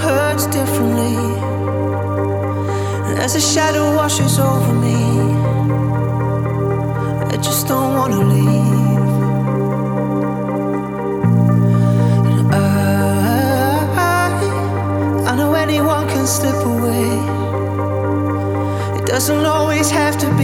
hurts differently. And as a shadow washes over me, I just don't wanna leave. I, I know anyone can slip away. It doesn't always have to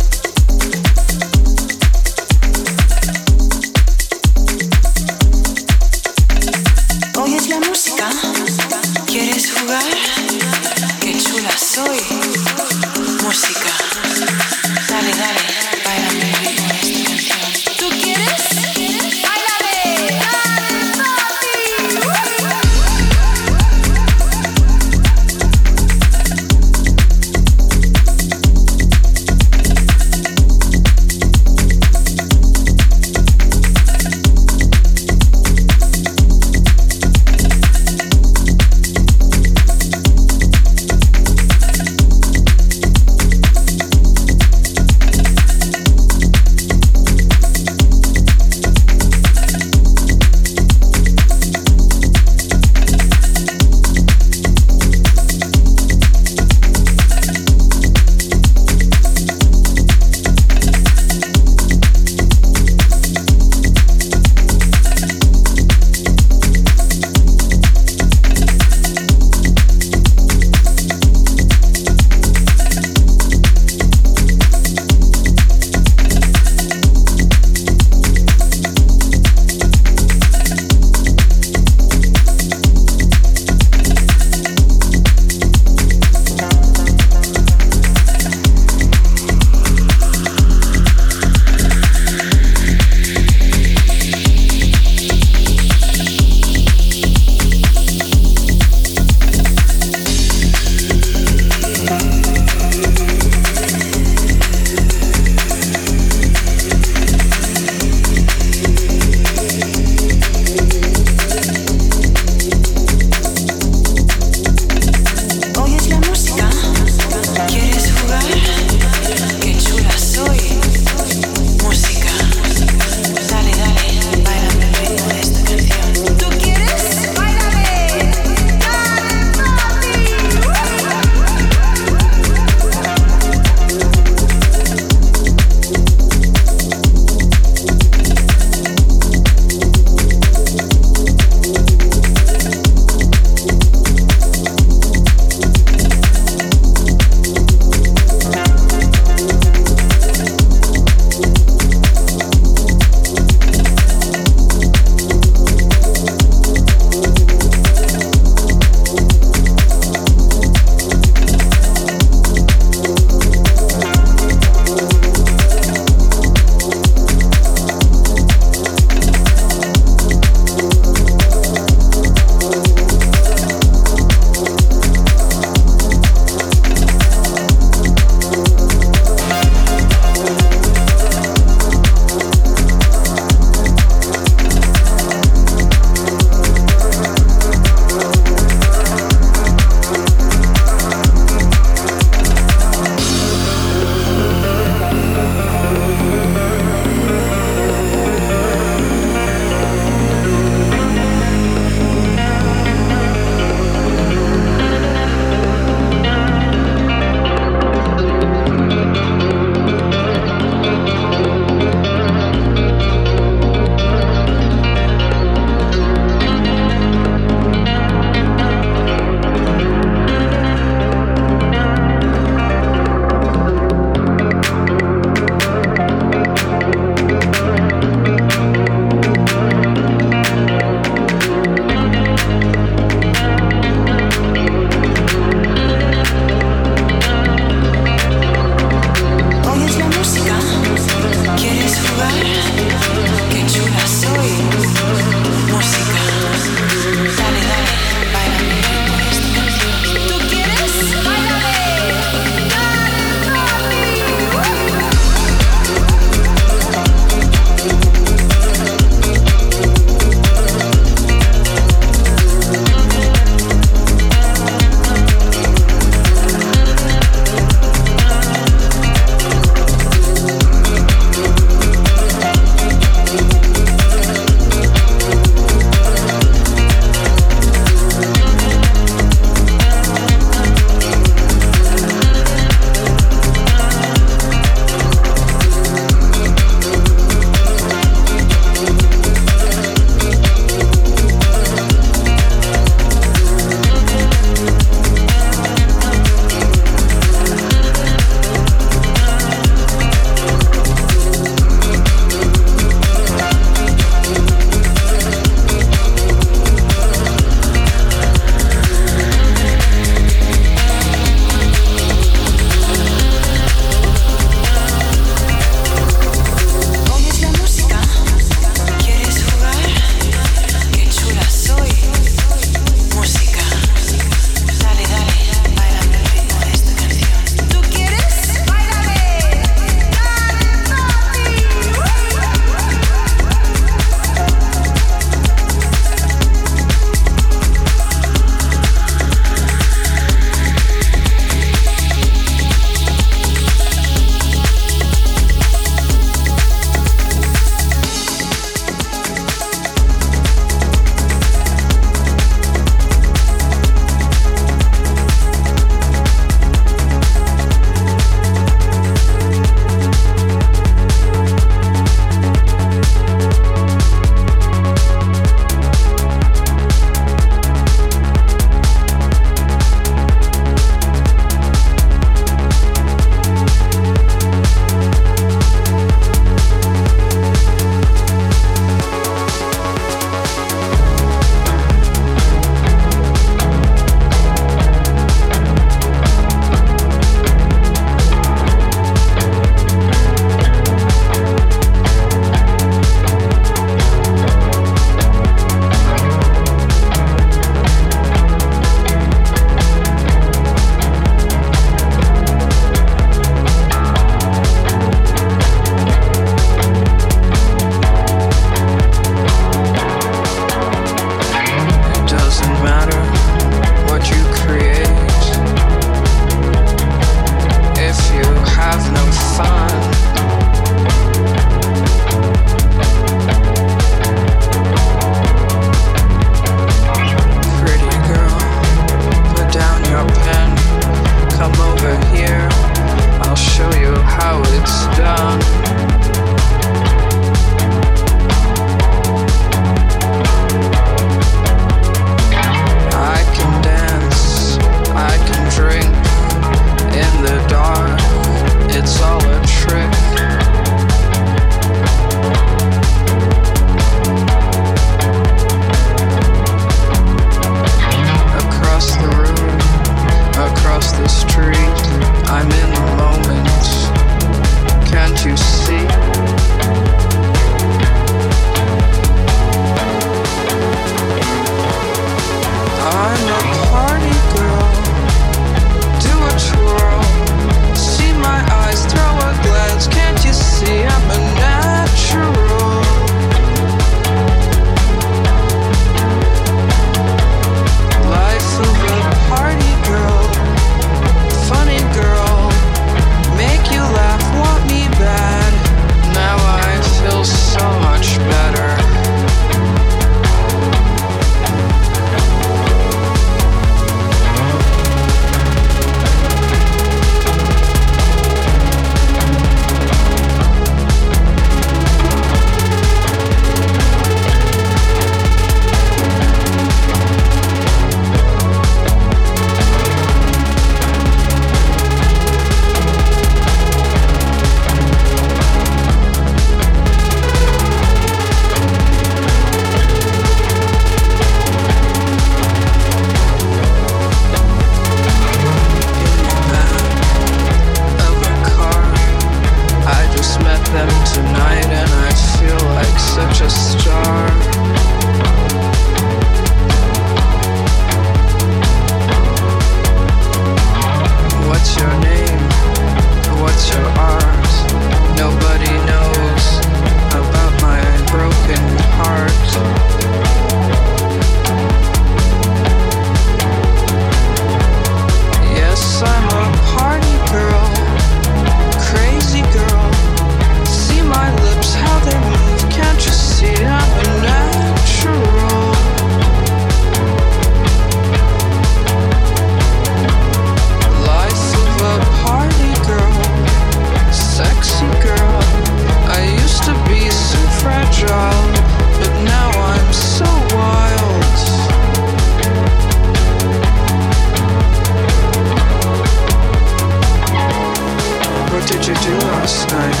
last night?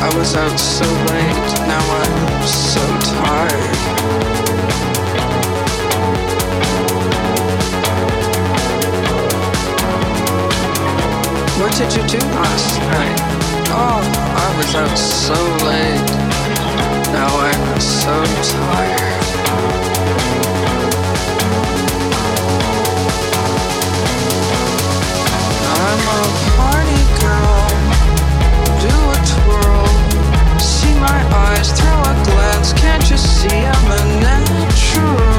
I was out so late, now I'm so tired. What did you do last night? Oh, I was out so late. Now I'm so tired. Eyes, throw a glance. Can't you see I'm a natural?